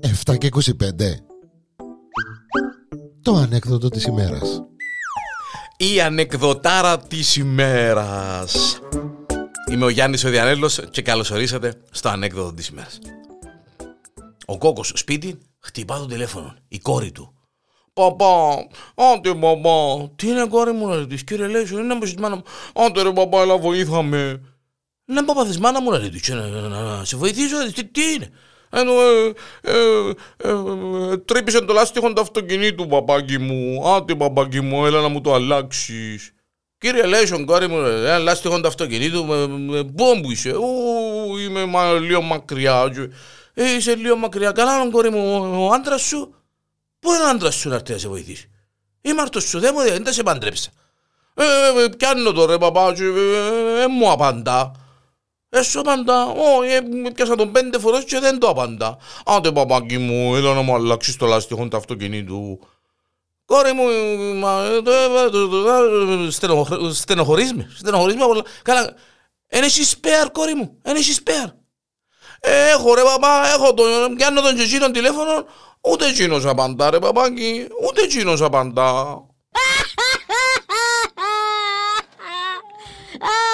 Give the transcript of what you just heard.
Εφτά και 25 Το ανέκδοτο της ημέρας. Η ανεκδοτάρα της ημέρας. Είμαι ο Γιάννης ο Διανέλος και καλωσορίσατε στο ανέκδοτο της ημέρας. Ο κόκκος σπίτι χτυπά το τηλέφωνο, η κόρη του. Παπά, άντε παπά, τι είναι κόρη μου να της κύριε Λέσο, είναι πως μάνα μου, άντε ρε παπά, έλα βοήθαμε. Ναι παπά θες μάνα μου να της, να, να, σε βοηθήσω, τι, τι είναι; Ενώ, ε, ε, ε, ε, τρύπησε το λάστιχο του αυτοκινήτου παπάκι μου, άντε παπάκι μου, έλα να μου το αλλάξεις. Κύριε Λέσον, κόρη μου, ένα λάστιχο του αυτοκινήτου, πού μου είσαι, ου, είμαι μα, λίγο μακριά. Ε, είσαι λίγο μακριά, καλά κόρη μου, ο άντρας σου, Πού είναι ο άντρας σου να έρθει να σε βοηθήσει; Είμαι αρτός σου, δεν μου δεν τα σε παντρέψα. Ε, ε, πιάνω το ρε παπά και ε, μου απαντά. Έσου απαντά, όχι, ε, πιάσα τον πέντε φορές και δεν το απαντά. Άντε παπάκι μου, έλα να μου αλλάξεις το λάστιχο του αυτοκινήτου. Κόρη μου, ε, ε, στενοχωρείς με, στενοχωρείς με πολλά. Καλά, εν έχεις σπέαρ κόρη μου, εν έχεις σπέαρ. Έχω ρε παπά, έχω τον, πιάνω τον και εκείνον τηλέφωνο, ούτε εκείνος απαντά ρε παπάκι, ούτε εκείνος απαντά.